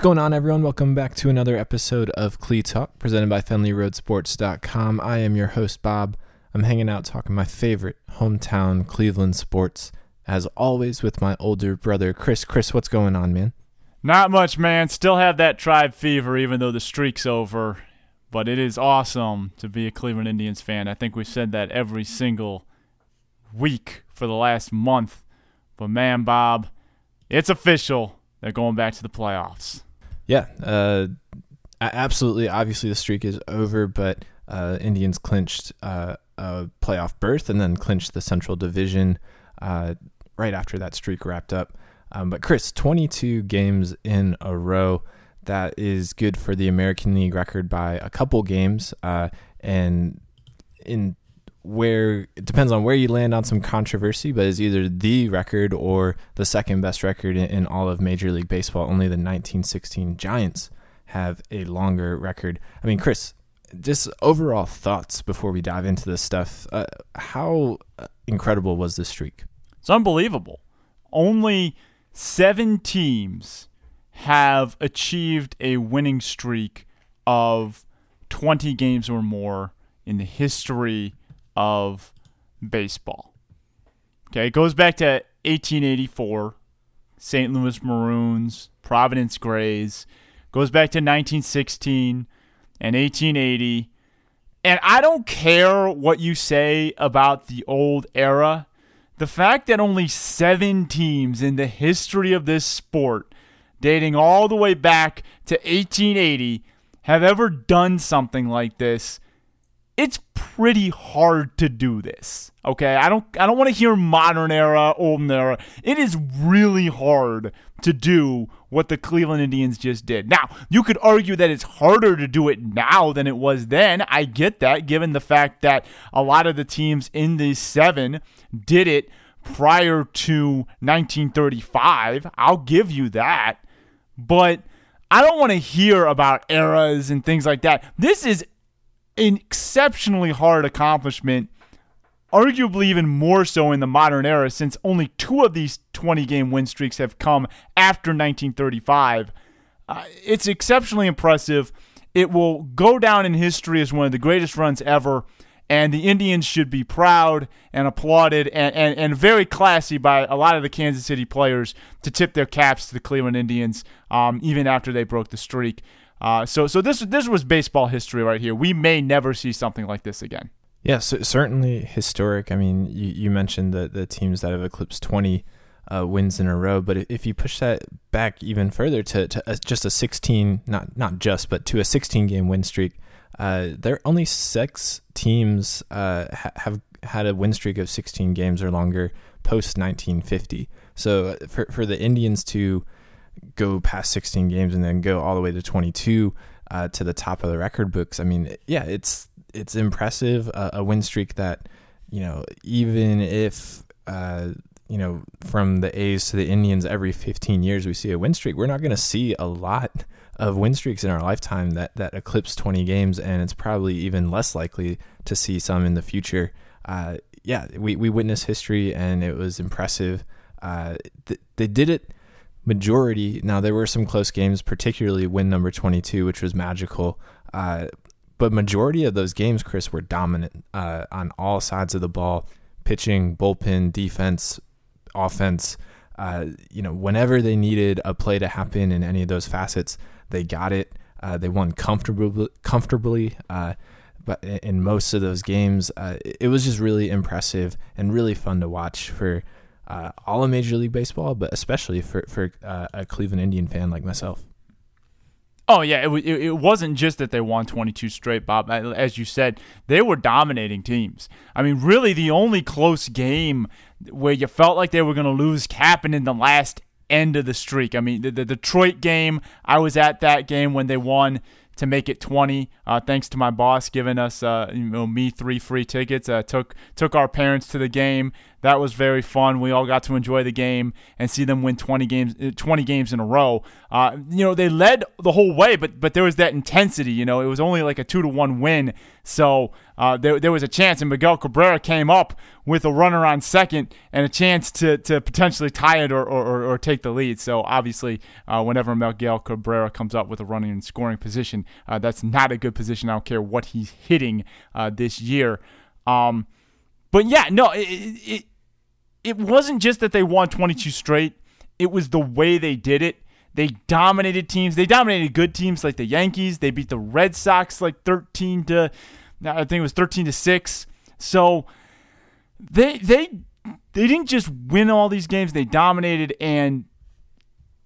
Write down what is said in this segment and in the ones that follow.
What's going on, everyone? Welcome back to another episode of Clee Talk, presented by FenleyRoadSports.com. I am your host, Bob. I'm hanging out talking my favorite hometown Cleveland sports, as always, with my older brother, Chris. Chris, what's going on, man? Not much, man. Still have that tribe fever, even though the streak's over. But it is awesome to be a Cleveland Indians fan. I think we've said that every single week for the last month. But man, Bob, it's official. They're going back to the playoffs. Yeah, uh, absolutely. Obviously, the streak is over, but uh, Indians clinched uh, a playoff berth and then clinched the Central Division uh, right after that streak wrapped up. Um, but Chris, 22 games in a row. That is good for the American League record by a couple games. Uh, and in where it depends on where you land on some controversy, but is either the record or the second best record in, in, all of Major League Baseball. Only the 1916 Giants have a longer record. I mean, Chris, just overall thoughts before we dive into this stuff. Uh, how incredible was this streak? It's unbelievable. Only seven teams have achieved a winning streak of 20 games or more in the history of baseball. Okay, it goes back to 1884, St. Louis Maroons, Providence Grays, goes back to 1916 and 1880. And I don't care what you say about the old era. The fact that only seven teams in the history of this sport, dating all the way back to 1880, have ever done something like this it's pretty hard to do this. Okay, I don't I don't want to hear modern era, olden era. It is really hard to do what the Cleveland Indians just did. Now, you could argue that it's harder to do it now than it was then. I get that given the fact that a lot of the teams in these 7 did it prior to 1935. I'll give you that. But I don't want to hear about eras and things like that. This is an exceptionally hard accomplishment, arguably even more so in the modern era, since only two of these 20 game win streaks have come after 1935. Uh, it's exceptionally impressive. It will go down in history as one of the greatest runs ever. And the Indians should be proud and applauded and, and, and very classy by a lot of the Kansas City players to tip their caps to the Cleveland Indians, um, even after they broke the streak. Uh, so so this this was baseball history right here. We may never see something like this again. Yes, yeah, so certainly historic. I mean, you, you mentioned the the teams that have eclipsed twenty uh, wins in a row, but if you push that back even further to, to a, just a sixteen, not not just, but to a sixteen game win streak, uh, there are only six teams uh, ha- have had a win streak of sixteen games or longer post nineteen fifty. So uh, for for the Indians to go past 16 games and then go all the way to 22 uh, to the top of the record books. I mean, yeah, it's it's impressive. Uh, a win streak that you know, even if uh, you know from the A's to the Indians every 15 years we see a win streak, we're not going to see a lot of win streaks in our lifetime that that eclipse 20 games, and it's probably even less likely to see some in the future. Uh, yeah, we we witnessed history, and it was impressive. Uh, th- they did it majority. Now there were some close games, particularly win number 22, which was magical. Uh, but majority of those games, Chris, were dominant uh, on all sides of the ball, pitching, bullpen, defense, offense. Uh, you know, whenever they needed a play to happen in any of those facets, they got it. Uh, they won comfortably. Comfortably, uh, but in most of those games, uh, it was just really impressive and really fun to watch for uh, all of Major League Baseball, but especially for for uh, a Cleveland Indian fan like myself. Oh yeah, it, it, wasn't just that they won 22 straight, Bob. As you said, they were dominating teams. I mean, really, the only close game where you felt like they were going to lose happened in the last end of the streak. I mean, the, the Detroit game, I was at that game when they won to make it 20. Uh, thanks to my boss giving us, uh, you know, me three free tickets. Uh, took took our parents to the game. That was very fun. We all got to enjoy the game and see them win 20 games, uh, 20 games in a row. Uh, you know, they led the whole way, but but there was that intensity. You know, it was only like a two to one win, so uh, there there was a chance. And Miguel Cabrera came up with a runner on second and a chance to to potentially tie it or or, or take the lead. So obviously, uh, whenever Miguel Cabrera comes up with a running and scoring position, uh, that's not a good position. I don't care what he's hitting uh, this year. Um, but yeah, no, it, it it wasn't just that they won 22 straight. It was the way they did it. They dominated teams. They dominated good teams like the Yankees. They beat the Red Sox like 13 to I think it was 13 to 6. So they they they didn't just win all these games. They dominated and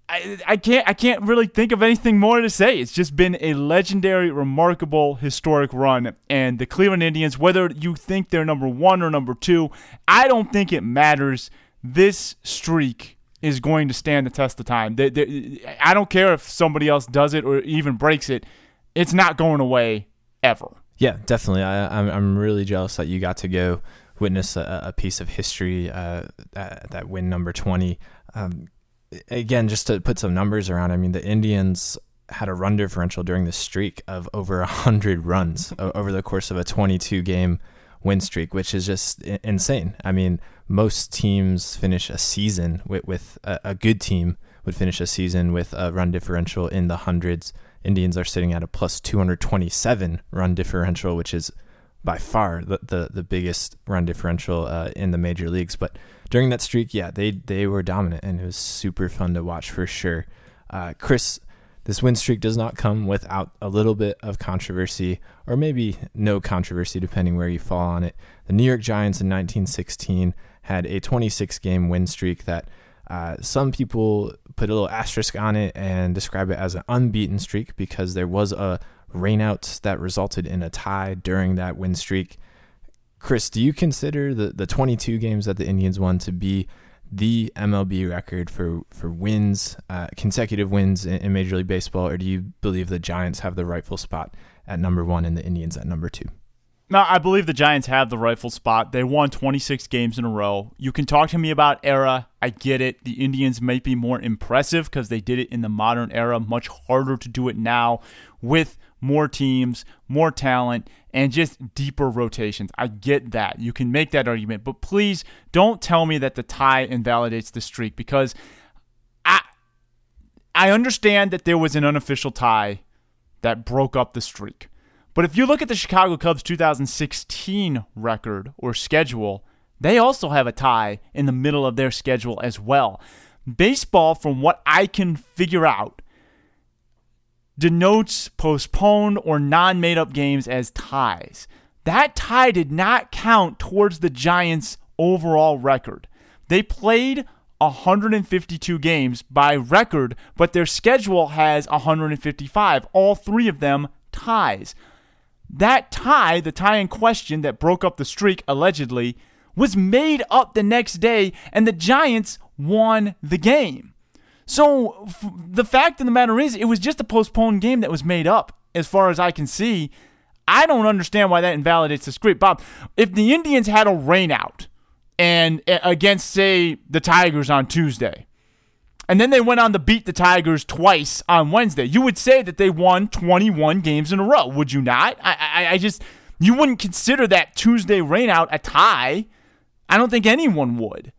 I, I can't I can't really think of anything more to say. It's just been a legendary, remarkable, historic run. And the Cleveland Indians, whether you think they're number one or number two, I don't think it matters. This streak is going to stand the test of time. They, they, I don't care if somebody else does it or even breaks it. It's not going away ever. Yeah, definitely. I, I'm I'm really jealous that you got to go witness a, a piece of history uh, that, that win number twenty. Um, again, just to put some numbers around, I mean, the Indians had a run differential during the streak of over 100 runs over the course of a 22 game win streak, which is just insane. I mean, most teams finish a season with, with a, a, good team would finish a season with a run differential in the hundreds. Indians are sitting at a plus 227 run differential, which is by far the, the, the biggest run differential uh, in the major leagues. But during that streak, yeah, they they were dominant, and it was super fun to watch for sure. Uh, Chris, this win streak does not come without a little bit of controversy, or maybe no controversy, depending where you fall on it. The New York Giants in 1916 had a 26 game win streak that uh, some people put a little asterisk on it and describe it as an unbeaten streak because there was a rainout that resulted in a tie during that win streak. Chris, do you consider the, the 22 games that the Indians won to be the MLB record for, for wins, uh, consecutive wins in, in, Major League Baseball, or do you believe the Giants have the rightful spot at number one and the Indians at number two? No, I believe the Giants have the rightful spot. They won 26 games in a row. You can talk to me about era. I get it. The Indians might be more impressive because they did it in the modern era. Much harder to do it now with more teams, more talent, and just deeper rotations. I get that. You can make that argument, but please don't tell me that the tie invalidates the streak because I I understand that there was an unofficial tie that broke up the streak. But if you look at the Chicago Cubs 2016 record or schedule, they also have a tie in the middle of their schedule as well. Baseball, from what I can figure out, denotes postponed or non made up games as ties. That tie did not count towards the Giants' overall record. They played 152 games by record, but their schedule has 155, all three of them ties. That tie, the tie in question that broke up the streak allegedly, was made up the next day, and the Giants won the game. So f- the fact of the matter is, it was just a postponed game that was made up, as far as I can see. I don't understand why that invalidates the script, Bob. If the Indians had a rainout and against, say, the Tigers on Tuesday, and then they went on to beat the Tigers twice on Wednesday. You would say that they won 21 games in a row, would you not? I, I, I just, you wouldn't consider that Tuesday rainout a tie. I don't think anyone would.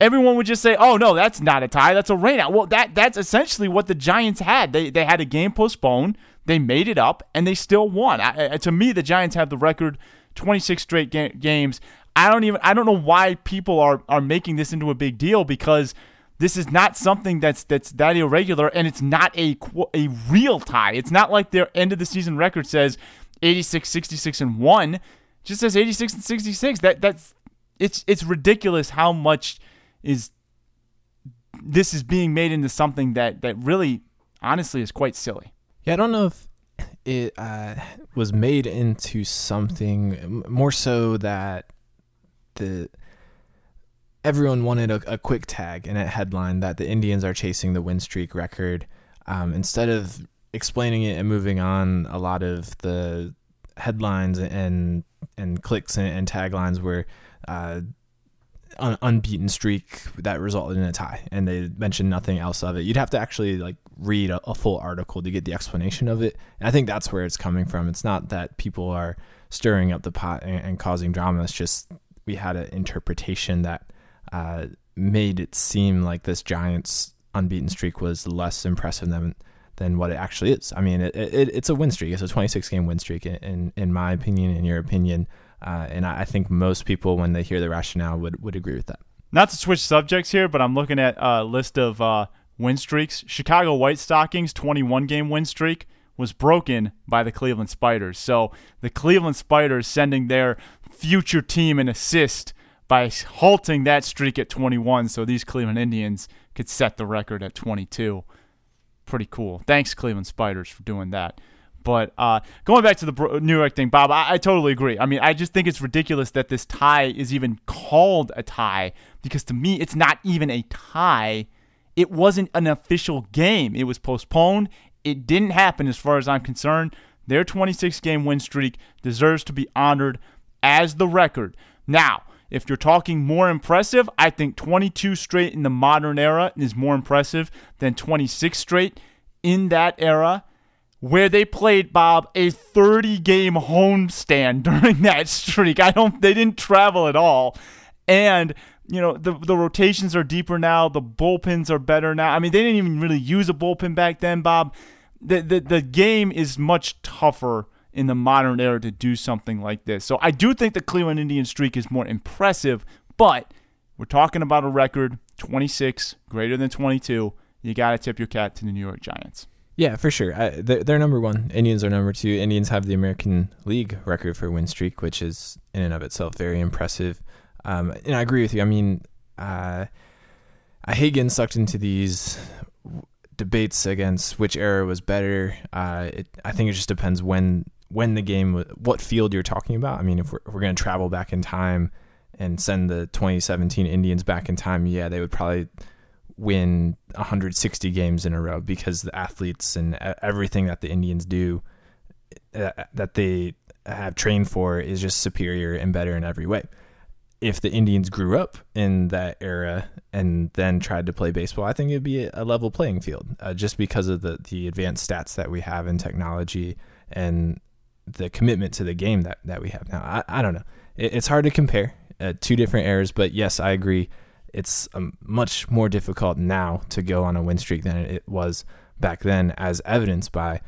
Everyone would just say, "Oh no, that's not a tie. That's a rainout." Well, that that's essentially what the Giants had. They they had a game postponed. They made it up, and they still won. I, to me, the Giants have the record, 26 straight ga- games. I don't even I don't know why people are are making this into a big deal because this is not something that's that's that irregular, and it's not a a real tie. It's not like their end of the season record says 86, 66, and one. It just says 86 and 66. That that's it's it's ridiculous how much is this is being made into something that that really honestly is quite silly. Yeah, I don't know if it uh, was made into something more so that the everyone wanted a, a, quick tag and a headline that the Indians are chasing the win streak record. Um, instead of explaining it and moving on, a lot of the headlines and and clicks and, and taglines were uh, un- unbeaten streak that resulted in a tie, and they mentioned nothing else of it. You'd have to actually like read a, a full article to get the explanation of it. And I think that's where it's coming from. It's not that people are stirring up the pot and, and causing drama. It's just we had an interpretation that uh, made it seem like this Giants unbeaten streak was less impressive than than what it actually is. I mean, it, it, it's a win streak. It's a 26 game win streak, in in my opinion, in your opinion. Uh, and I think most people, when they hear the rationale, would, would agree with that. Not to switch subjects here, but I'm looking at a list of uh, win streaks. Chicago White Stockings 21 game win streak was broken by the Cleveland Spiders. So the Cleveland Spiders sending their future team an assist by halting that streak at 21 so these Cleveland Indians could set the record at 22. Pretty cool. Thanks, Cleveland Spiders, for doing that. But uh, going back to the New York thing, Bob, I, I, totally agree. I mean, I just think it's ridiculous that this tie is even called a tie because to me, it's not even a tie. It wasn't an official game. It was postponed. It didn't happen as far as I'm concerned. Their 26 game win streak deserves to be honored as the record. Now, if you're talking more impressive, I think 22 straight in the modern era is more impressive than 26 straight in that era where they played Bob a 30 game homestand during that streak. I don't they didn't travel at all. And you know, the the rotations are deeper now, the bullpens are better now. I mean, they didn't even really use a bullpen back then, Bob. The the the game is much tougher in the modern era to do something like this. So I do think the Cleveland Indian streak is more impressive, but we're talking about a record 26 greater than 22. You got to tip your cat to the New York Giants. Yeah, for sure. I, they're, they're, number one. Indians are number two. Indians have the American League record for win streak, which is in and of itself very impressive. Um, and I agree with you. I mean, uh, I hate getting sucked into these debates against which era was better. Uh, it, I think it just depends when when the game, what field you're talking about. I mean, if we're, if we're going to travel back in time and send the 2017 Indians back in time, yeah, they would probably win 160 games in a row because the athletes and everything that the Indians do uh, that they have trained for is just superior and better in every way. If the Indians grew up in that era and then tried to play baseball, I think it'd be a level playing field uh, just because of the, the advanced stats that we have in technology and the commitment to the game that, that we have now. I, I don't know. It, it's hard to compare uh, two different eras, but yes, I agree it's um, much more difficult now to go on a win streak than it was back then, as evidenced by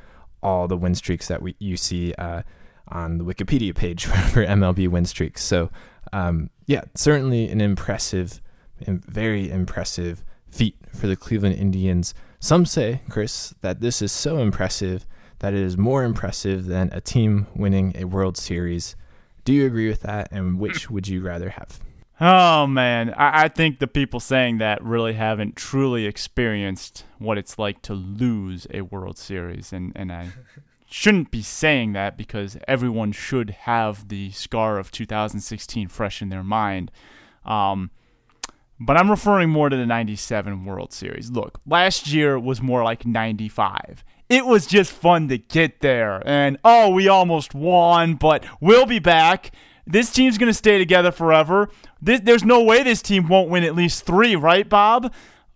all the win streaks that we you see uh, on the Wikipedia page for MLB win streaks. So, um, yeah, certainly an impressive, very impressive feat for the Cleveland Indians. Some say, Chris, that this is so impressive that it is more impressive than a team winning a World Series. Do you agree with that? And which would you rather have? Oh man, I, I, think the people saying that really haven't truly experienced what it's like to lose a World Series, and and I shouldn't be saying that because everyone should have the scar of 2016 fresh in their mind. Um, but I'm referring more to the 97 World Series. Look, last year was more like 95. It was just fun to get there. And oh, we almost won, but we'll be back. This team's going to stay together forever. This, there's no way this team won't win at least three, right, Bob?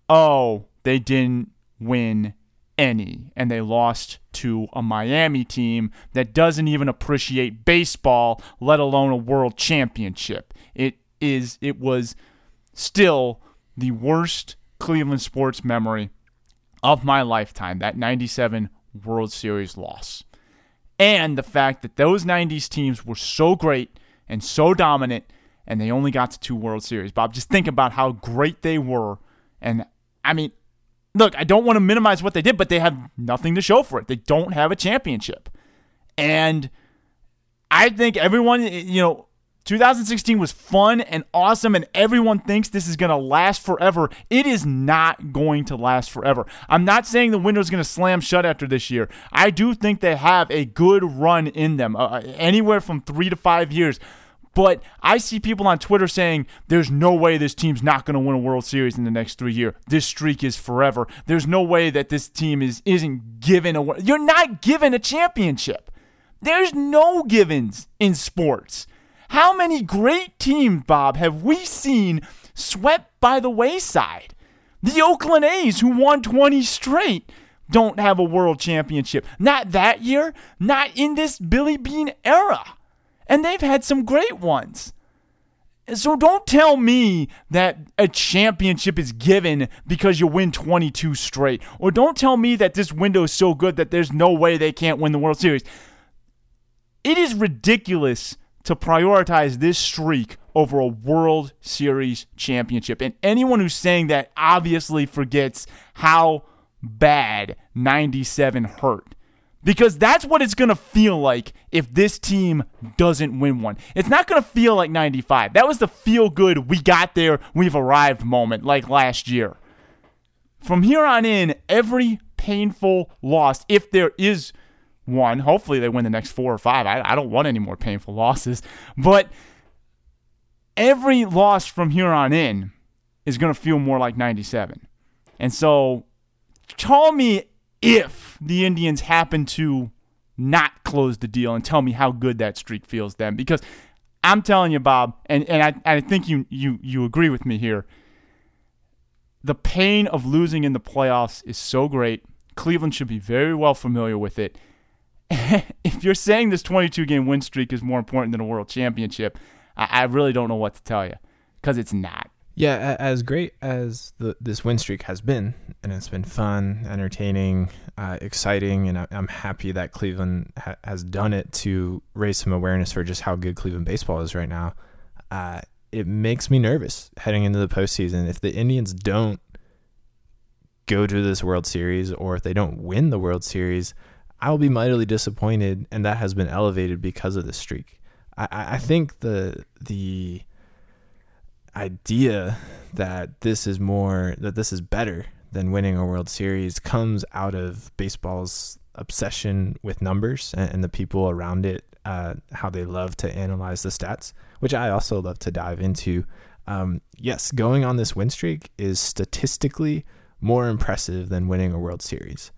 Oh, they didn't win any, and they lost to a Miami team that doesn't even appreciate baseball, let alone a world championship. It is. It was still the worst Cleveland sports memory of my lifetime. That '97 World Series loss, and the fact that those '90s teams were so great and so dominant, and they only got to two World Series. Bob, just think about how great they were. And I mean, look, I don't want to minimize what they did, but they have nothing to show for it. They don't have a championship. And I think everyone, you know, 2016 was fun and awesome, and everyone thinks this is going to last forever. It is not going to last forever. I'm not saying the window is going to slam shut after this year. I do think they have a good run in them, uh, anywhere from three to five years. But I see people on Twitter saying there's no way this team's not going to win a World Series in the next three years. This streak is forever. There's no way that this team is isn't given a. You're not given a championship. There's no givens in sports. How many great teams, Bob, have we seen swept by the wayside? The Oakland A's, who won 20 straight, don't have a world championship. Not that year, not in this Billy Beane era. And they've had some great ones. So don't tell me that a championship is given because you win 22 straight. Or don't tell me that this window is so good that there's no way they can't win the World Series. It is ridiculous to prioritize this streak over a World Series championship. And anyone who's saying that obviously forgets how bad 97 hurt because that's what it's going to feel like if this team doesn't win one. It's not going to feel like 95. That was the feel good, we got there, we've arrived moment like last year. From here on in, every painful loss, if there is one, hopefully they win the next four or five. I, I don't want any more painful losses. But every loss from here on in is going to feel more like 97. And so tell me if the Indians happen to not close the deal and tell me how good that streak feels then. Because I'm telling you, Bob, and, and I, I think you, you, you agree with me here. The pain of losing in the playoffs is so great. Cleveland should be very well familiar with it. if you're saying this 22 game win streak is more important than a world championship, I, I really don't know what to tell you because it's not. Yeah, as great as the, this win streak has been, and it's been fun, entertaining, uh, exciting, and I, am happy that Cleveland ha- has done it to raise some awareness for just how good Cleveland baseball is right now. Uh, it makes me nervous heading into the postseason. If the Indians don't go to this World Series, or if they don't win the World Series, I will be mightily disappointed, and that has been elevated because of this streak. I, I think the the idea that this is more that this is better than winning a World Series comes out of baseball's obsession with numbers and, and the people around it, uh, how they love to analyze the stats, which I also love to dive into. Um, yes, going on this win streak is statistically more impressive than winning a World Series,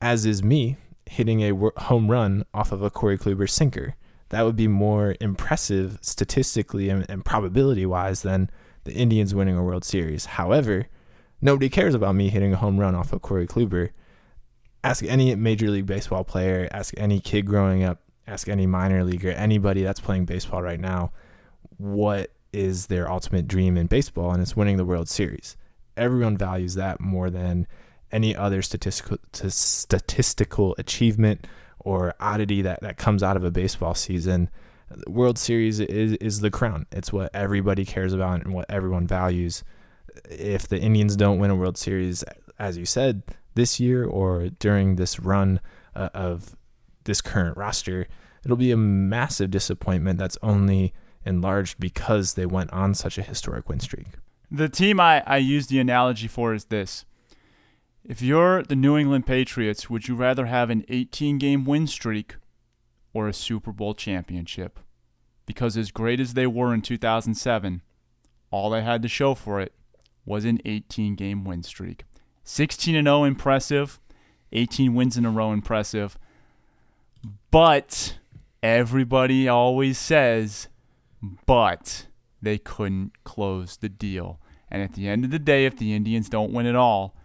as is me hitting a home run off of a Corey Kluber sinker that would be more impressive statistically and, and probability wise than the Indians winning a World Series. However, nobody cares about me hitting a home run off of Corey Kluber. Ask any Major League Baseball player, ask any kid growing up, ask any minor leaguer, anybody that's playing baseball right now, what is their ultimate dream in baseball, and it's winning the World Series. Everyone values that more than any other statistical statistical achievement or oddity that, that comes out of a baseball season. World Series is, is the crown. It's what everybody cares about and what everyone values. If the Indians don't win a World Series, as you said, this year or during this run uh, of this current roster, it'll be a massive disappointment that's only enlarged because they went on such a historic win streak. The team I, I use the analogy for is this if you're the New England Patriots, would you rather have an 18 game win streak or a Super Bowl championship? Because as great as they were in 2007, all they had to show for it was an 18 game win streak. 16 and 0 impressive, 18 wins in a row impressive. But everybody always says, but they couldn't close the deal. And at the end of the day, if the Indians don't win it all,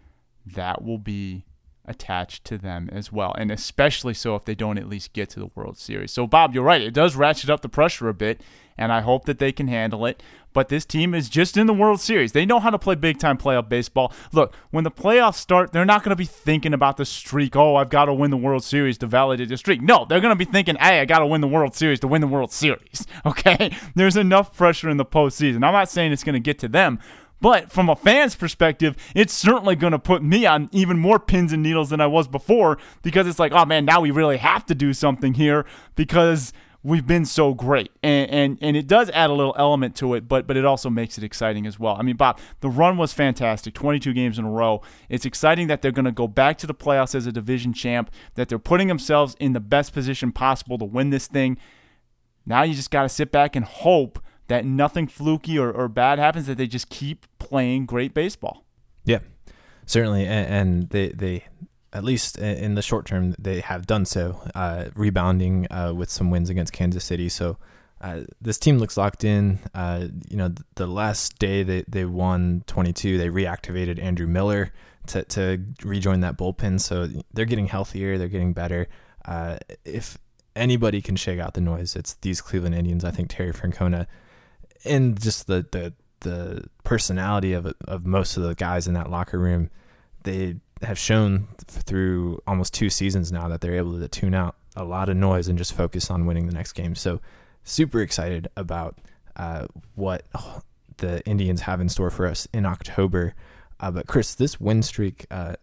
that will be attached to them as well. And especially so if they don't at least get to the World Series. So, Bob, you're right. It does ratchet up the pressure a bit, and I hope that they can handle it. But this team is just in the World Series. They know how to play big time playoff baseball. Look, when the playoffs start, they're not going to be thinking about the streak. Oh, I've got to win the World Series to validate the streak. No, they're going to be thinking, hey, I got to win the World Series to win the World Series. Okay? There's enough pressure in the postseason. I'm not saying it's going to get to them, but from a fan's perspective, it's certainly going to put me on even more pins and needles than I was before because it's like, oh man, now we really have to do something here because we've been so great. And, and and it does add a little element to it, but but it also makes it exciting as well. I mean, Bob, the run was fantastic, 22 games in a row. It's exciting that they're going to go back to the playoffs as a division champ, that they're putting themselves in the best position possible to win this thing. Now you just got to sit back and hope that nothing fluky or, or bad happens, that they just keep playing great baseball. Yeah, certainly. And, and they, they, at least in the short term, they have done so, uh, rebounding uh, with some wins against Kansas City. So uh, this team looks locked in. Uh, you know, the last day they, they won 22, they reactivated Andrew Miller to, to rejoin that bullpen. So they're getting healthier, they're getting better. Uh, if anybody can shake out the noise, it's these Cleveland Indians. I think Terry Francona and just the, the, the personality of, of most of the guys in that locker room, they have shown through almost two seasons now that they're able to tune out a lot of noise and just focus on winning the next game. So super excited about uh, what the Indians have in store for us in October. Uh, but Chris, this win streak uh,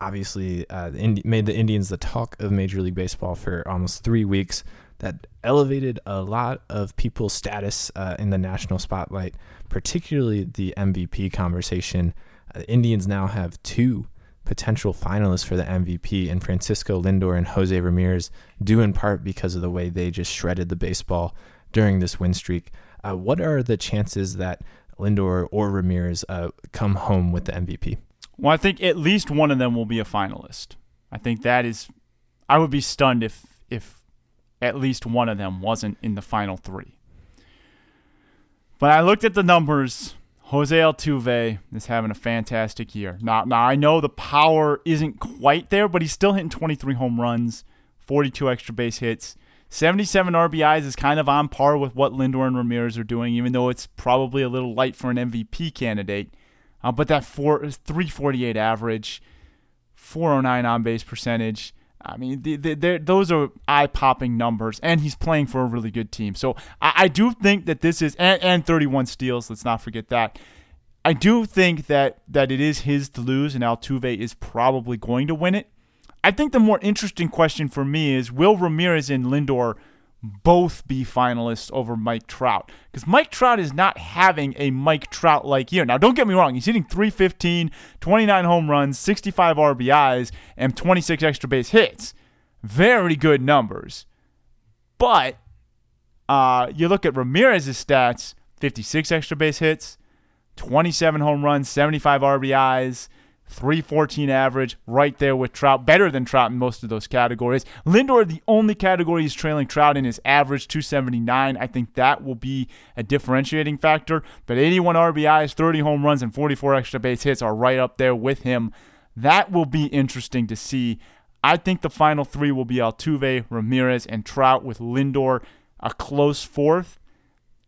obviously uh, made the Indians the talk of Major League Baseball for almost three weeks. That elevated a lot of people's status uh, in the national spotlight, particularly the MVP conversation. Uh, Indians now have two potential finalists for the MVP and Francisco Lindor and Jose Ramirez, due in part because of the way they just shredded the baseball during this win streak. Uh, what are the chances that Lindor or Ramirez uh, come home with the MVP? Well, I think at least one of them will be a finalist. I think that is. I would be stunned if if at least one of them wasn't in the final three. But I looked at the numbers Jose Altuve is having a fantastic year. Now, now I know the power isn't quite there, but he's still hitting 23 home runs, 42 extra base hits. 77 RBIs is kind of on par with what Lindor and Ramirez are doing, even though it's probably a little light for an MVP candidate. Uh, but that four, 348 average, 409 on base percentage, I mean, those are eye popping numbers, and he's playing for a really good team. So I, I do think that this is, and, and 31 steals, let's not forget that. I do think that, that it is his to lose, and Altuve is probably going to win it. I think the more interesting question for me is will Ramirez and Lindor both be finalists over Mike Trout. Because Mike Trout is not having a Mike Trout like year. Now, don't get me wrong, he's hitting 315, 29 home runs, 65 RBIs, and 26 extra base hits. Very good numbers. But uh, you look at Ramirez's stats 56 extra base hits, 27 home runs, 75 RBIs. 314 average, right there with Trout, better than Trout in most of those categories. Lindor, the only category he's trailing Trout in is average 279. I think that will be a differentiating factor. But 81 RBIs, 30 home runs, and 44 extra base hits are right up there with him. That will be interesting to see. I think the final three will be Altuve, Ramirez, and Trout with Lindor a close fourth.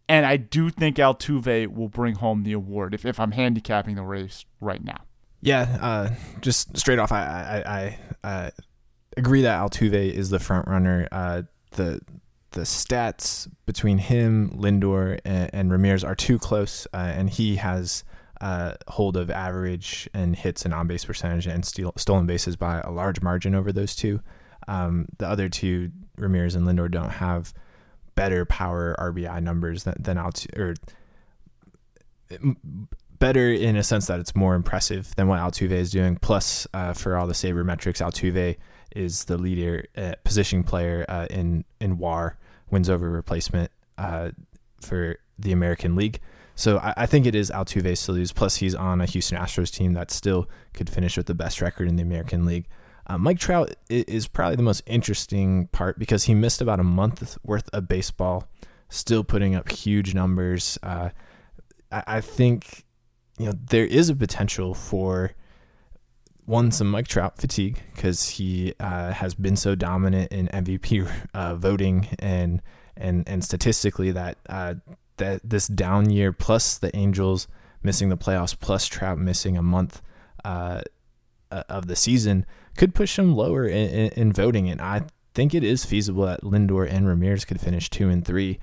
And I do think Altuve will bring home the award if, if I'm handicapping the race right now. Yeah, uh, just straight off, I I, I agree that Altuve is the front runner. Uh, the the stats between him, Lindor, and, and Ramirez are too close, uh, and he has uh, hold of average and hits and on base percentage and steal, stolen bases by a large margin over those two. Um, the other two, Ramirez and Lindor, don't have better power RBI numbers than, than Altuve better in a sense that it's more impressive than what Altuve is doing. Plus, uh, for all the sabermetrics, Altuve is the leader uh, position player uh, in in WAR wins over replacement uh, for the American League. So I, I, think it is Altuve's to lose. Plus, he's on a Houston Astros team that still could finish with the best record in the American League. Uh, Mike Trout is probably the most interesting part because he missed about a month worth of baseball, still putting up huge numbers. Uh, I, I think you know, there is a potential for one some Mike Trout fatigue because he uh, has been so dominant in MVP uh, voting and and and statistically that uh, that this down year plus the Angels missing the playoffs plus Trout missing a month uh, uh, of the season could push him lower in, in, in voting. And I think it is feasible that Lindor and Ramirez could finish two and three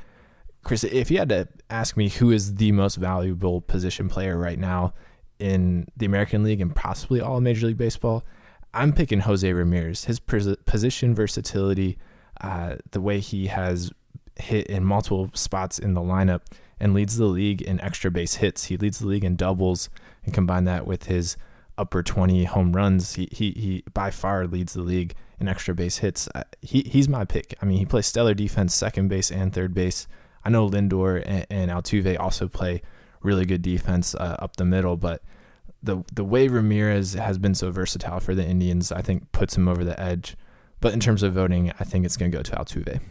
Chris, if you had to ask me who is the most valuable position player right now in the American League and possibly all Major League Baseball, I'm picking Jose Ramirez. His position versatility, uh, the way he has hit in multiple spots in the lineup and leads the league in extra base hits. He leads the league in doubles and combine that with his upper 20 home runs. He, he, he by far leads the league in extra base hits. Uh, he, he's my pick. I mean, he plays stellar defense, second base and third base. I know Lindor and, and Altuve also play really good defense uh, up the middle, but the the way Ramirez has been so versatile for the Indians, I think puts him over the edge. But in terms of voting, I think it's going to go to Altuve.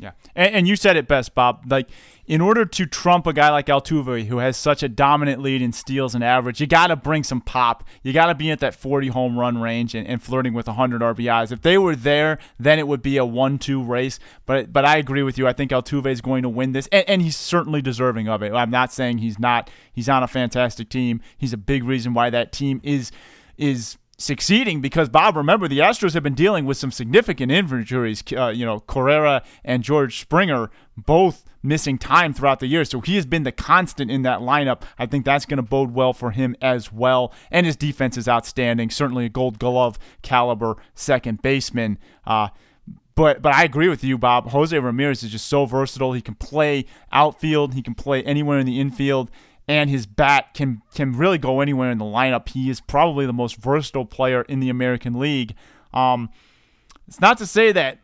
Yeah, and, and, you said it best, Bob. Like, in order to trump a guy like Altuve, who has such a dominant lead in steals and average, you got to bring some pop. You got to be at that 40 home run range and, and, flirting with 100 RBIs. If they were there, then it would be a one-two race. But but I agree with you. I think Altuve is going to win this, and, and he's certainly deserving of it. I'm not saying he's not. He's on a fantastic team. He's a big reason why that team is is succeeding because Bob, remember the Astros have been dealing with some significant injuries. Uh, you know, Correa and George Springer both missing time throughout the year, so he has been the constant in that lineup. I think that's going to bode well for him as well. And his defense is outstanding. Certainly a Gold Glove caliber second baseman. Uh, but but I agree with you, Bob. Jose Ramirez is just so versatile. He can play outfield. He can play anywhere in the infield and his bat can can really go anywhere in the lineup. He is probably the most versatile player in the American League. Um, it's not to say that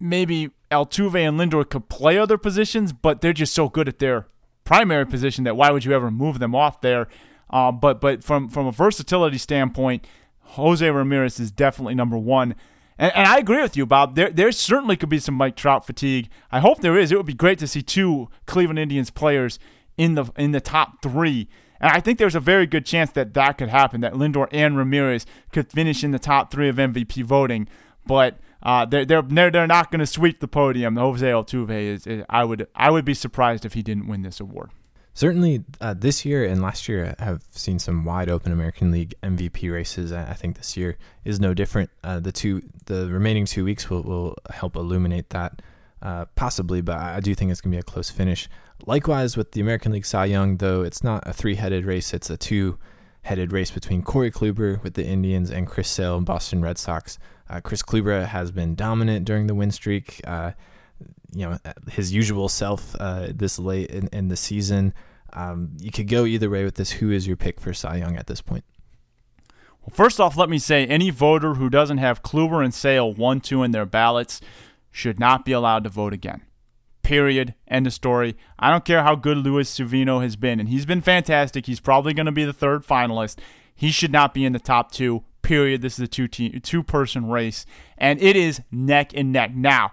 maybe Altuve and Lindor could play other positions, but they're just so good at their primary position that why would you ever move them off there? Uh, but but from from a versatility standpoint, Jose Ramirez is definitely number one. And, and, I agree with you, Bob. There, there certainly could be some Mike Trout fatigue. I hope there is. It would be great to see two Cleveland Indians players in the in the top three. And I think there's a very good chance that that could happen, that Lindor and Ramirez could finish in the top three of MVP voting. But uh, they're, they're, they're not going to sweep the podium. Jose Altuve is, is, I would I would be surprised if he didn't win this award. Certainly, uh, this year and last year I have seen some wide open American League MVP races. I think this year is no different. Uh, the two, the remaining two weeks will, will help illuminate that, uh, possibly, but I do think it's going to be a close finish. Likewise, with the American League Cy Young, though it's not a three headed race, it's a two headed race between Corey Kluber with the Indians and Chris Sale and Boston Red Sox. Uh, Chris Kluber has been dominant during the win streak. Uh, you know, his usual self uh, this late in, in the season. Um, you could go either way with this. Who is your pick for Cy Young at this point? Well, first off, let me say any voter who doesn't have Kluber and Sale 1 2 in their ballots should not be allowed to vote again. Period. End of story. I don't care how good Luis Severino has been, and he's been fantastic. He's probably going to be the third finalist. He should not be in the top two. Period. This is a two team, two person race, and it is neck and neck. Now,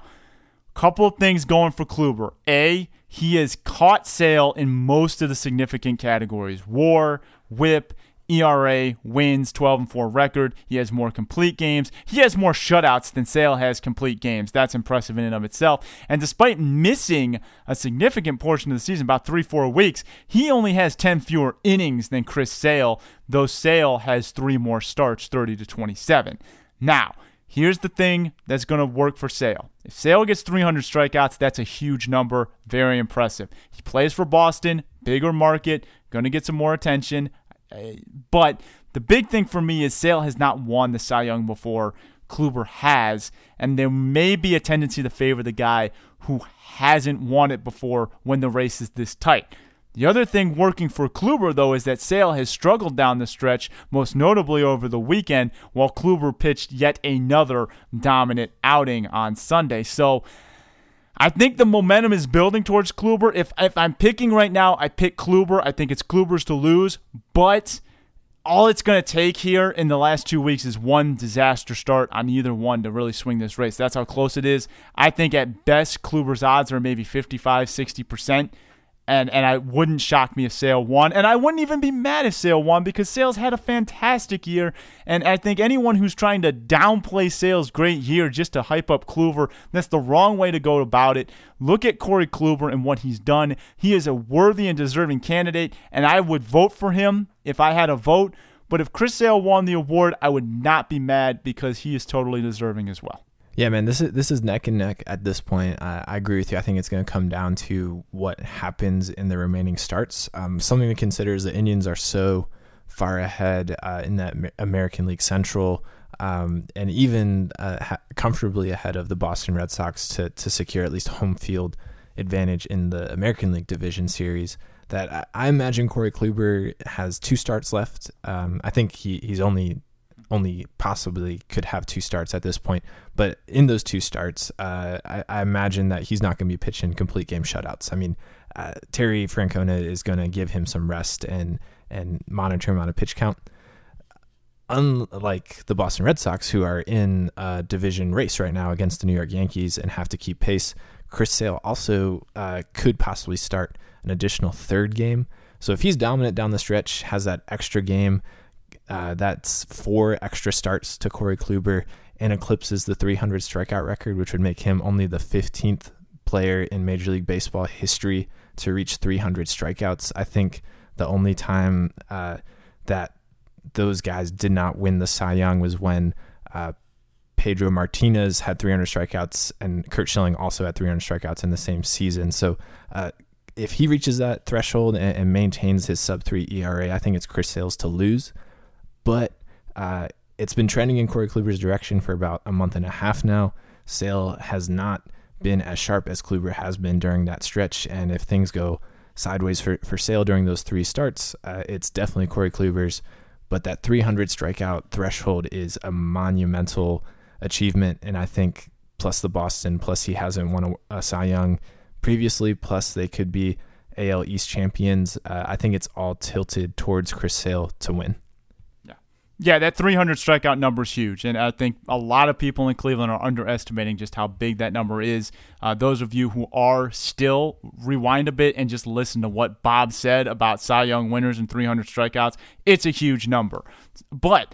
couple of things going for Kluber. A, he has caught Sale in most of the significant categories: WAR, WHIP, ERA, wins, 12 and 4 record. He has more complete games. He has more shutouts than Sale has complete games. That's impressive in and of itself. And despite missing a significant portion of the season, about three, four weeks, he only has 10 fewer innings than Chris Sale, though Sale has three more starts, 30 to 27. Now, here's the thing that's going to work for Sale. If Sale gets 300 strikeouts, that's a huge number. Very impressive. He plays for Boston, bigger market, going to get some more attention. But the big thing for me is Sale has not won the Cy Young before. Kluber has, and there may be a tendency to favor the guy who hasn't won it before when the race is this tight. The other thing working for Kluber, though, is that Sale has struggled down the stretch, most notably over the weekend, while Kluber pitched yet another dominant outing on Sunday. So I think the momentum is building towards Kluber. If if I'm picking right now, I pick Kluber. I think it's Kluber's to lose, but all it's going to take here in the last two weeks is one disaster start on either one to really swing this race. That's how close it is. I think at best, Kluber's odds are maybe 55, 60% and and I wouldn't shock me if Sale won, and I wouldn't even be mad if Sale won because Sale's had a fantastic year, and I think anyone who's trying to downplay Sale's great year just to hype up Kluber, that's the wrong way to go about it. Look at Corey Kluber and what he's done. He is a worthy and deserving candidate, and I would vote for him if I had a vote. But if Chris Sale won the award, I would not be mad because he is totally deserving as well. Yeah, man, this is this is neck and neck at this point. I, I agree with you. I think it's going to come down to what happens in the remaining starts. Um, something to consider is the Indians are so far ahead uh, in that American League Central, um, and even uh, ha- comfortably ahead of the Boston Red Sox to to secure at least home field advantage in the American League Division Series. That I, I imagine Corey Kluber has two starts left. Um, I think he he's only only possibly could have two starts at this point. But in those two starts, uh, I, I, imagine that he's not going to be pitching complete game shutouts. I mean, uh, Terry Francona is going to give him some rest and and monitor him on a pitch count. Unlike the Boston Red Sox, who are in a division race right now against the New York Yankees and have to keep pace, Chris Sale also uh, could possibly start an additional third game. So if he's dominant down the stretch, has that extra game, uh, that's four extra starts to Corey Kluber and eclipses the 300 strikeout record, which would make him only the 15th player in Major League Baseball history to reach 300 strikeouts. I think the only time uh, that those guys did not win the Cy Young was when uh, Pedro Martinez had 300 strikeouts and Curt Schilling also had 300 strikeouts in the same season. So uh, if he reaches that threshold and, and, maintains his sub three ERA, I think it's Chris Sales to lose. But uh, it's been trending in Corey Kluber's direction for about a month and a half now. Sale has not been as sharp as Kluber has been during that stretch, and if things go sideways for, for Sale during those three starts, uh, it's definitely Corey Kluber's. But that 300 strikeout threshold is a monumental achievement, and I think plus the Boston, plus he hasn't won a, a Cy Young previously, plus they could be AL East champions. Uh, I think it's all tilted towards Chris Sale to win. Yeah, that 300 strikeout number is huge, and I think a lot of people in Cleveland are underestimating just how big that number is. Uh, those of you who are still, rewind a bit and just listen to what Bob said about Cy Young winners and 300 strikeouts. It's a huge number, but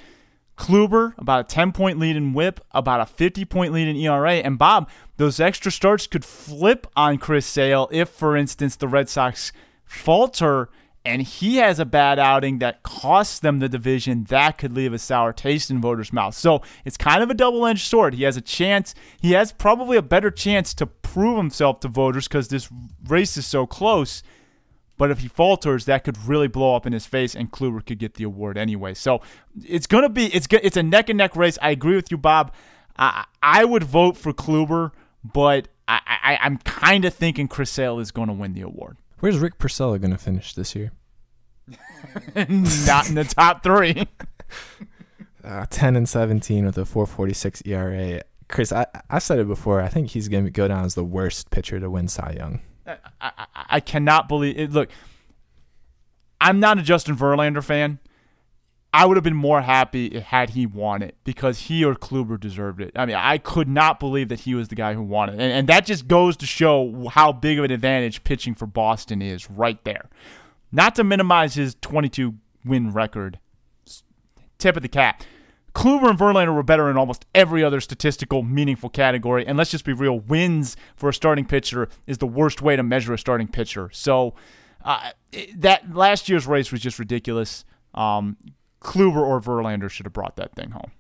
Kluber about a 10 point lead in WHIP, about a 50 point lead in ERA, and Bob, those extra starts could flip on Chris Sale if, for instance, the Red Sox falter and he has a bad outing that costs them the division, that could leave a sour taste in voters' mouths. So it's kind of a double edged sword. He has a chance, he has probably a better chance to prove himself to voters because this race is so close. But if he falters, that could really blow up in his face, and Kluber could get the award anyway. So it's gonna be it's it's a neck and neck race. I agree with you, Bob. I I would vote for Kluber, but I, I I'm kind of thinking Chris Sale is going to win the award. Where's Rick Porcello going to finish this year? Not in the top three. Uh, 10 and 17 with a 446 ERA. Chris, I, I said it before. I think he's going to go down as the worst pitcher to win Cy Young. I, I, I cannot believe it. Look, I'm not a Justin Verlander fan. I would have been more happy had he won it because he or Kluber deserved it. I mean, I could not believe that he was the guy who won it. And, and that just goes to show how big of an advantage pitching for Boston is right there. Not to minimize his 22 win record. Tip of the cap. Kluber and Verlander were better in almost every other statistical meaningful category. And let's just be real, wins for a starting pitcher is the worst way to measure a starting pitcher. So uh, that last year's race was just ridiculous. Um, Kluber or Verlander should have brought that thing home.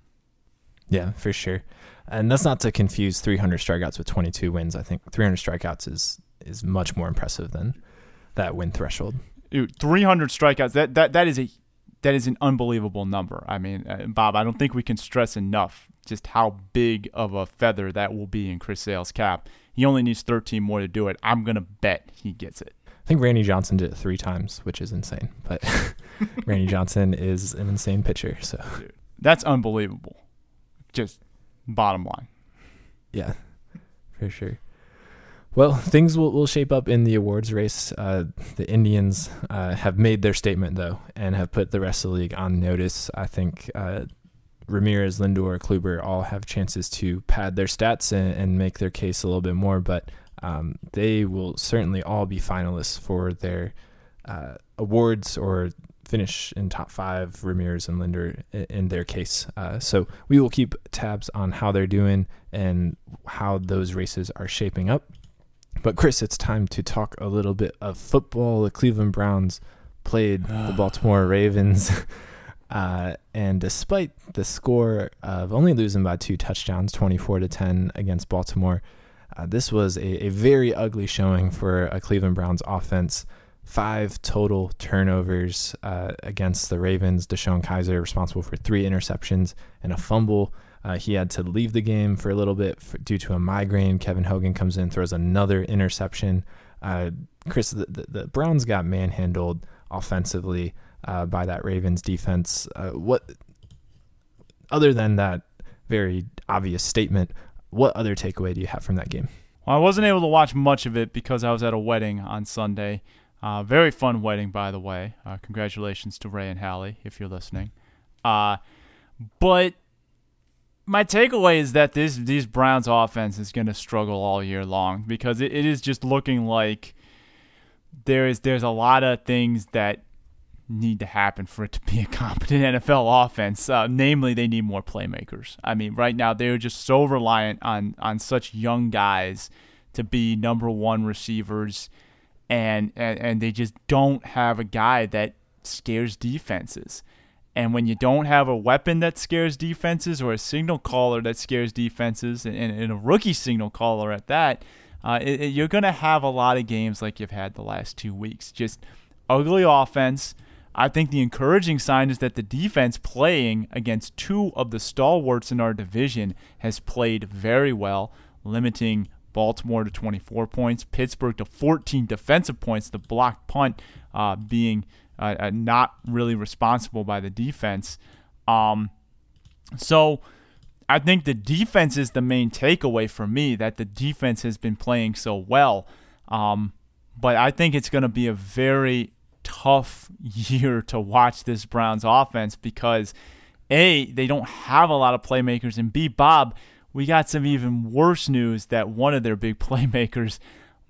Yeah, for sure. And that's not to confuse 300 strikeouts with 22 wins. I think 300 strikeouts is is much more impressive than that win threshold. Dude, 300 strikeouts. That that that is a that is an unbelievable number. I mean, uh, Bob, I don't think we can stress enough just how big of a feather that will be in Chris Sale's cap. He only needs 13 more to do it. I'm gonna bet he gets it. I think Randy Johnson did it three times, which is insane. But Randy Johnson is an insane pitcher. So Dude, that's unbelievable. Just bottom line. Yeah, for sure. Well, things will, will shape up in the awards race. Uh, the Indians uh, have made their statement, though, and have put the rest of the league on notice. I think uh, Ramirez, Lindor, Kluber all have chances to pad their stats and, and make their case a little bit more, but um, they will certainly all be finalists for their uh, awards or finish in top five, Ramirez and Lindor in their case. Uh, so we will keep tabs on how they're doing and how those races are shaping up. But Chris, it's time to talk a little bit of football. The Cleveland Browns played the Baltimore Ravens. Uh, and despite the score of only losing by two touchdowns, 24 to 10 against Baltimore, uh, this was a, a, very ugly showing for a Cleveland Browns offense. Five total turnovers uh, against the Ravens. DeShone Kizer responsible for three interceptions and a fumble. Uh, he had to leave the game for a little bit for, due to a migraine. Kevin Hogan comes in, throws another interception. Uh, Chris, the, the, the, Browns got manhandled offensively uh, by that Ravens defense. Uh, what, other than that very obvious statement, what other takeaway do you have from that game? Well, I wasn't able to watch much of it because I was at a wedding on Sunday. Uh, very fun wedding, by the way. Uh, congratulations to Ray and Hallie if you're listening. Uh, but my takeaway is that this these Browns offense is going to struggle all year long because it, it is just looking like there is there's a lot of things that need to happen for it to be a competent NFL offense. Uh, namely, they need more playmakers. I mean, right now they're just so reliant on on such young guys to be number one receivers, and and, and they just don't have a guy that scares defenses. And when you don't have a weapon that scares defenses or a signal caller that scares defenses, and, and a rookie signal caller at that, uh, it, it, you're going to have a lot of games like you've had the last two weeks. Just ugly offense I think the encouraging sign is that the defense playing against two of the stalwarts in our division has played very well, limiting Baltimore to 24 points, Pittsburgh to 14 defensive points, the blocked punt uh, being uh, uh, not really responsible by the defense. Um, so I think the defense is the main takeaway for me that the defense has been playing so well. Um, but I think it's going to be a very tough year to watch this Browns offense because A, they don't have a lot of playmakers, and B, Bob, we got some even worse news that one of their big playmakers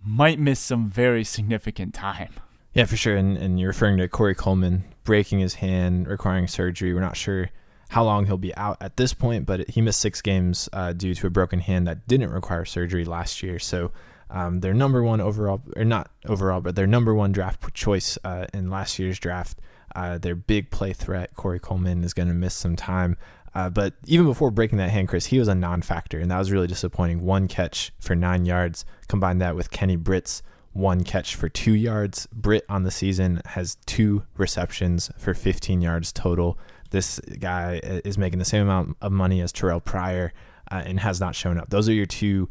might miss some very significant time. Yeah, for sure. And, and you're referring to Corey Coleman breaking his hand, requiring surgery. We're not sure how long he'll be out at this point, but he missed six games uh, due to a broken hand that didn't require surgery last year. So um, their number one overall, or not overall, but their number one draft choice uh, in last year's draft. Uh, their big play threat, Corey Coleman, is going to miss some time. Uh, but even before breaking that hand, Chris, he was a non factor, and that was really disappointing. One catch for nine yards. Combine that with Kenny Britt's one catch for two yards. Britt on the season has two receptions for 15 yards total. This guy is making the same amount of money as Terrelle Pryor uh, and has not shown up. Those are your two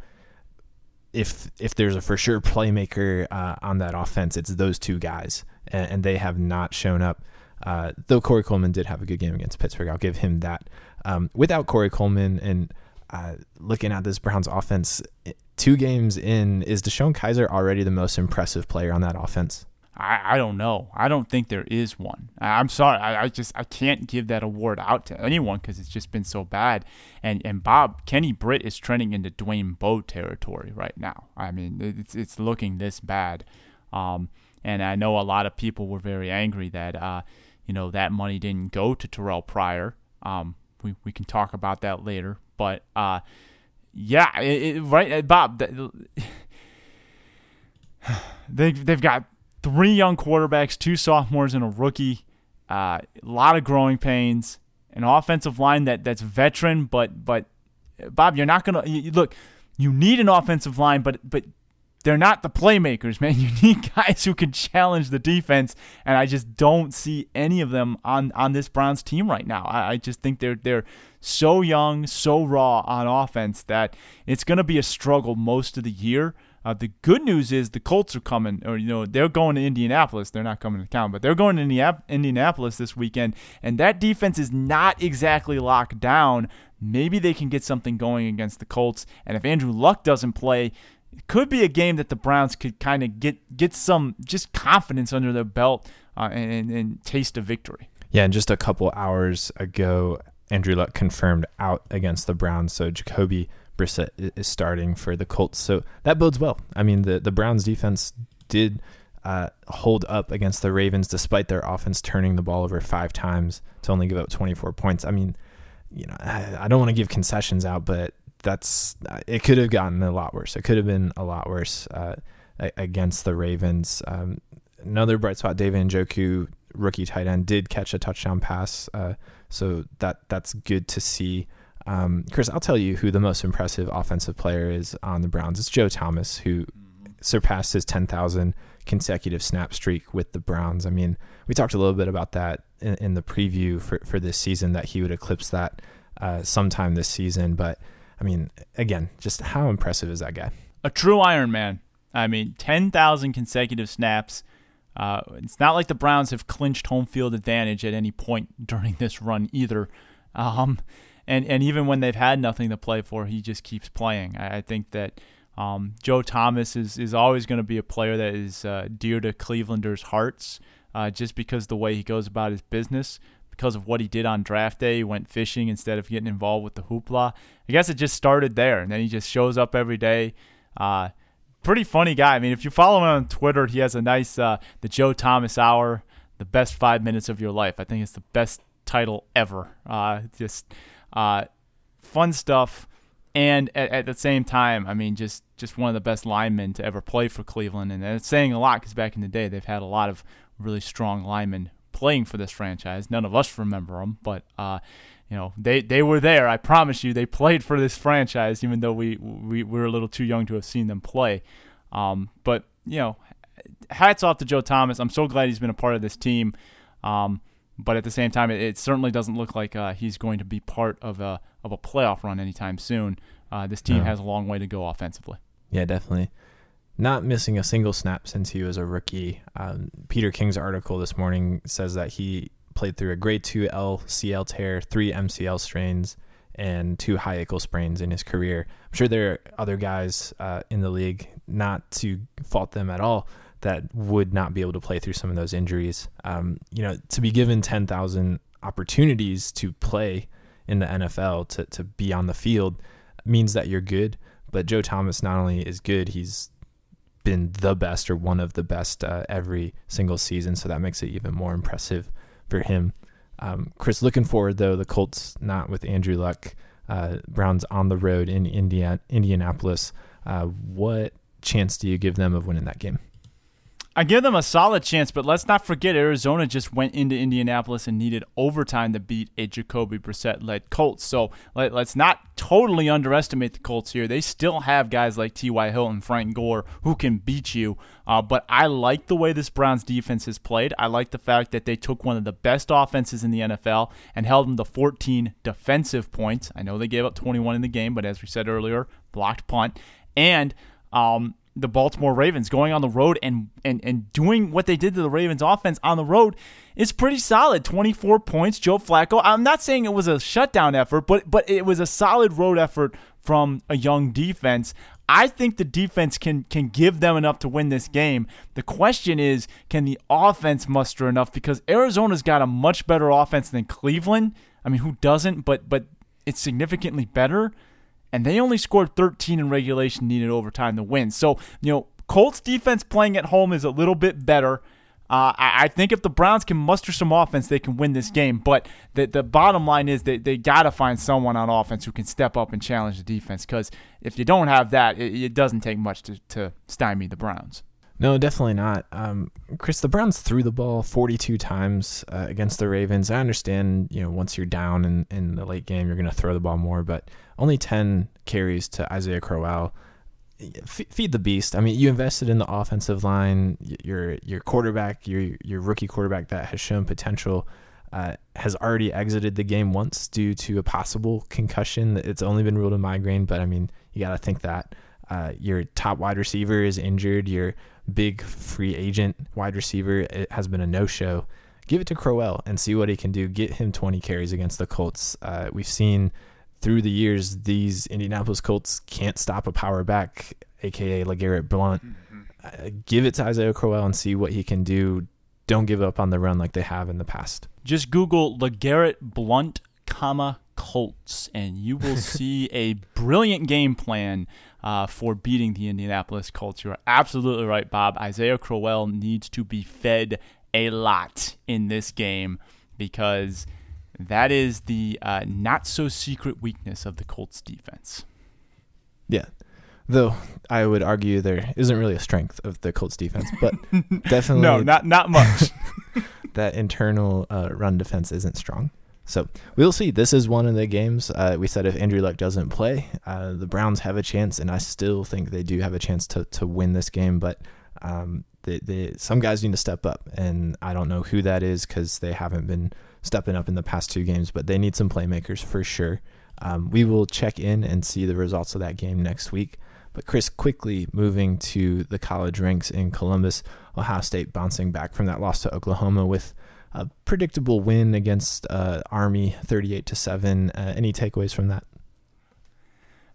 if if there's a for sure playmaker uh, on that offense, it's those two guys, and, and they have not shown up. Uh, though Corey Coleman did have a good game against Pittsburgh, I'll give him that. Um, without Corey Coleman and uh, looking at this Browns offense, two games in, is DeShone Kizer already the most impressive player on that offense? I, I don't know. I don't think there is one. I, am sorry. I, I, just I can't give that award out to anyone because it's just been so bad. And and Bob Kenny Britt is trending into Dwayne Bowe territory right now. I mean, it's it's looking this bad. Um, and I know a lot of people were very angry that uh, you know that money didn't go to Terrelle Pryor. Um, we we can talk about that later. But uh, yeah, it, it, right, Bob. They they've got three young quarterbacks, two sophomores, and a rookie. Uh, a lot of growing pains. An offensive line that that's veteran, but but Bob, you're not gonna you, look. You need an offensive line, but but they're not the playmakers, man. You need guys who can challenge the defense, and I just don't see any of them on on this Browns team right now. I, I just think they're they're so young, so raw on offense that it's going to be a struggle most of the year. Uh, the good news is the Colts are coming, or you know they're going to Indianapolis. They're not coming to town, but they're going to Indianapolis this weekend, and that defense is not exactly locked down. Maybe they can get something going against the Colts, and if Andrew Luck doesn't play, it could be a game that the Browns could kind of get get some just confidence under their belt uh, and, and, and taste a victory. Yeah, and just a couple hours ago, Andrew Luck confirmed out against the Browns, so Jacoby Brissett is starting for the Colts. So that bodes well. I mean, the, the Browns defense did uh, hold up against the Ravens despite their offense turning the ball over five times to only give up 24 points. I mean, you know, I, don't want to give concessions out, but that's it could have gotten a lot worse. It could have been a lot worse uh, against the Ravens. Um, another bright spot, David Njoku, rookie tight end, did catch a touchdown pass, uh, so that that's good to see. Um, Chris, I'll tell you who the most impressive offensive player is on the Browns. It's Joe Thomas, who surpassed his 10,000 consecutive snap streak with the Browns. I mean, we talked a little bit about that in, in the preview for, for this season, that he would eclipse that uh, sometime this season. But, I mean, again, just how impressive is that guy? A true Iron Man. I mean, 10,000 consecutive snaps. Uh, it's not like the Browns have clinched home field advantage at any point during this run either. Um, and and even when they've had nothing to play for, he just keeps playing. I, I think that um, Joe Thomas is is always going to be a player that is uh, dear to Clevelanders' hearts, uh, just because the way he goes about his business. because of what he did on draft day. He went fishing instead of getting involved with the hoopla. I guess it just started there, and then he just shows up every day. Uh, pretty funny guy. I mean, if you follow him on Twitter, he has a nice uh, the Joe Thomas Hour, the best five minutes of your life. I think it's the best title ever. Uh, just uh, fun stuff, and at, at, the same time, I mean, just just one of the best linemen to ever play for Cleveland, and it's saying a lot because back in the day they've had a lot of really strong linemen playing for this franchise. None of us remember them, but uh, you know they they were there. I promise you, they played for this franchise, even though we we, we were a little too young to have seen them play. Um, but you know, hats off to Joe Thomas. I'm so glad he's been a part of this team. Um, but at the same time, it, it certainly doesn't look like uh, he's going to be part of a of a playoff run anytime soon. Uh, this team no. has a long way to go offensively. Yeah, definitely not missing a single snap since he was a rookie. Um, Peter King's article this morning says that he played through a grade 2 LCL tear, three MCL strains, and two high ankle sprains in his career. I'm sure there are other guys uh, in the league, not to fault them at all, that would not be able to play through some of those injuries. Um, you know, to be given 10,000 opportunities to play in the NFL, to, to be on the field, means that you're good. But Joe Thomas not only is good, he's been the best or one of the best uh, every single season. So that makes it even more impressive for him. Um, Chris, looking forward though, the Colts not with Andrew Luck. Uh, Browns on the road in India, Indianapolis. Uh, what chance do you give them of winning that game? I give them a solid chance, but let's not forget Arizona just went into Indianapolis and needed overtime to beat a Jacoby Brissett led Colts. So let, us not totally underestimate the Colts here. They still have guys like T.Y. Hilton, Frank Gore who can beat you. Uh, but I like the way this Browns defense has played. I like the fact that they took one of the best offenses in the NFL and held them to 14 defensive points. I know they gave up 21 in the game, but as we said earlier, blocked punt. And um, the Baltimore Ravens going on the road and, and, and doing what they did to the Ravens offense on the road is pretty solid. 24 points, Joe Flacco. I'm not saying it was a shutdown effort, but but it was a solid road effort from a young defense. I think the defense can can give them enough to win this game. The question is, can the offense muster enough? Because Arizona's got a much better offense than Cleveland. I mean, who doesn't? But but it's significantly better and they only scored 13 in regulation, needed overtime to win. So, you know, Colts defense playing at home is a little bit better. Uh, I, I, think if the Browns can muster some offense, they can win this game. But the, the bottom line is that they got to find someone on offense who can step up and challenge the defense. Because if you don't have that, it, it doesn't take much to, to stymie the Browns. No, definitely not. Um, Chris, the Browns threw the ball 42 times uh, against the Ravens. I understand, you know, once you're down in, in the late game, you're going to throw the ball more, but only 10 carries to Isaiah Crowell. F- feed the beast. I mean, you invested in the offensive line. Your your quarterback, your your rookie quarterback that has shown potential, uh, has already exited the game once due to a possible concussion. It's only been ruled a migraine, but I mean, you got to think that. Uh, your top wide receiver is injured. Your big free agent wide receiver has been a no show. Give it to Crowell and see what he can do. Get him 20 carries against the Colts. Uh, we've seen through the years these Indianapolis Colts can't stop a power back, aka LeGarrette Blunt. Mm-hmm. Uh, give it to Isaiah Crowell and see what he can do. Don't give up on the run like they have in the past. Just Google LeGarrette Blunt, comma Colts, and you will see a brilliant game plan uh, for beating the Indianapolis Colts. You're absolutely right, Bob. Isaiah Crowell needs to be fed a lot in this game because that is the uh, not so secret weakness of the Colts defense. Yeah. Though I would argue there isn't really a strength of the Colts defense, but definitely no, not not much. that internal uh, run defense isn't strong. So we'll see. This is one of the games. Uh, we said if Andrew Luck doesn't play, uh, the Browns have a chance, and I still think they do have a chance to to win this game. But um, the, the, some guys need to step up, and I don't know who that is because they haven't been stepping up in the past two games. But they need some playmakers for sure. Um, we will check in and see the results of that game next week. But Chris, quickly moving to the college ranks in Columbus, Ohio State bouncing back from that loss to Oklahoma with a predictable win against uh, Army, thirty-eight to seven. Uh, any takeaways from that?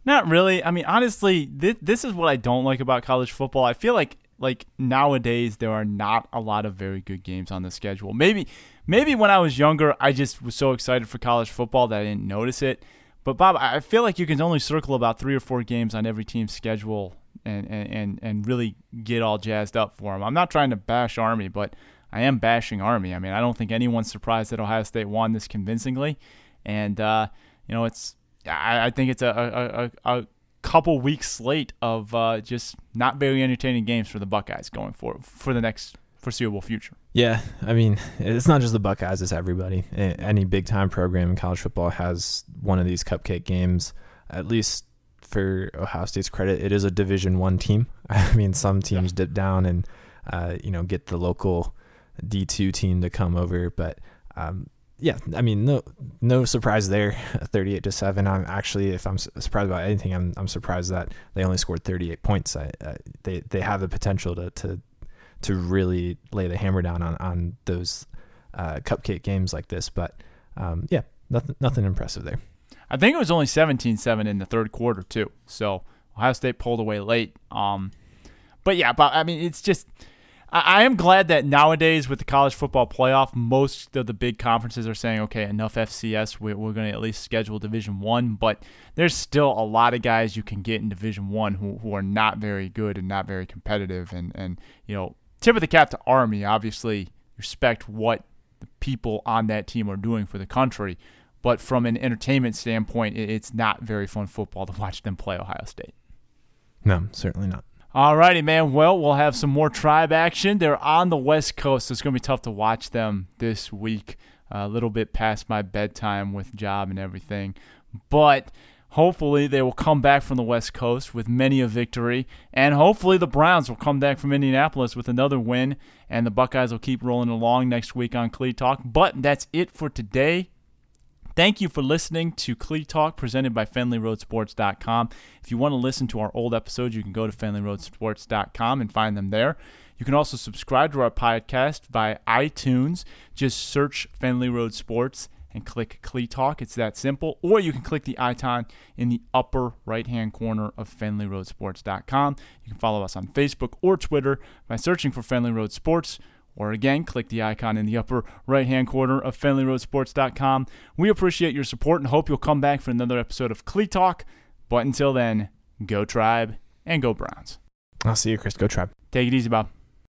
Not really. I mean, honestly, this, this is what I don't like about college football. I feel like like nowadays there are not a lot of very good games on the schedule. Maybe maybe when I was younger, I just was so excited for college football that I didn't notice it. But Bob, I feel like you can only circle about three or four games on every team's schedule and and and really get all jazzed up for them. I'm not trying to bash Army, but I am bashing Army. I mean, I don't think anyone's surprised that Ohio State won this convincingly, and uh, you know, it's I, I think it's a, a, a, a couple weeks slate of uh, just not very entertaining games for the Buckeyes going for for the next foreseeable future. Yeah, I mean, it's not just the Buckeyes; it's everybody. Any big time program in college football has one of these cupcake games. At least for Ohio State's credit, it is a Division One team. I mean, some teams yeah. dip down and uh, you know get the local D two team to come over, but um, yeah, I mean, no, no surprise there. Thirty-eight to seven. I'm actually, if I'm surprised about anything, I'm, I'm surprised that they only scored thirty-eight points. I, uh, they, they have the potential to, to, to really lay the hammer down on, on those uh, cupcake games like this. But um, yeah, nothing, nothing impressive there. I think it was only 17-7 in the third quarter too. So Ohio State pulled away late. Um, but yeah, but I mean, it's just I, am glad that nowadays with the college football playoff, most of the big conferences are saying, okay, enough FCS. We're, we're going to at least schedule Division One, but there's still a lot of guys you can get in Division One who, who are not very good and not very competitive. And and you know, tip of the cap to Army. Obviously, respect what the people on that team are doing for the country. But from an entertainment standpoint, it's not very fun football to watch them play Ohio State. No, certainly not. Alrighty, man. Well, we'll have some more tribe action. They're on the West Coast, so it's going to be tough to watch them this week. A little bit past my bedtime with job and everything. But hopefully they will come back from the West Coast with many a victory. And hopefully the Browns will come back from Indianapolis with another win. And the Buckeyes will keep rolling along next week on Clee Talk. But that's it for today. Thank you for listening to Clee Talk presented by FenleyRoadSports.com. If you want to listen to our old episodes, you can go to FenleyRoadSports.com and find them there. You can also subscribe to our podcast via iTunes. Just search Fenley Road Sports and click Clee Talk. It's that simple. Or you can click the icon in the upper right hand corner of FenleyRoadSports.com. You can follow us on Facebook or Twitter by searching for Fenley Road Sports or again, click the icon in the upper right hand corner of FenleyRoadSports.com. We appreciate your support and hope you'll come back for another episode of Clee Talk. But until then, go Tribe and go Browns. I'll see you, Chris. Go Tribe. Take it easy, Bob.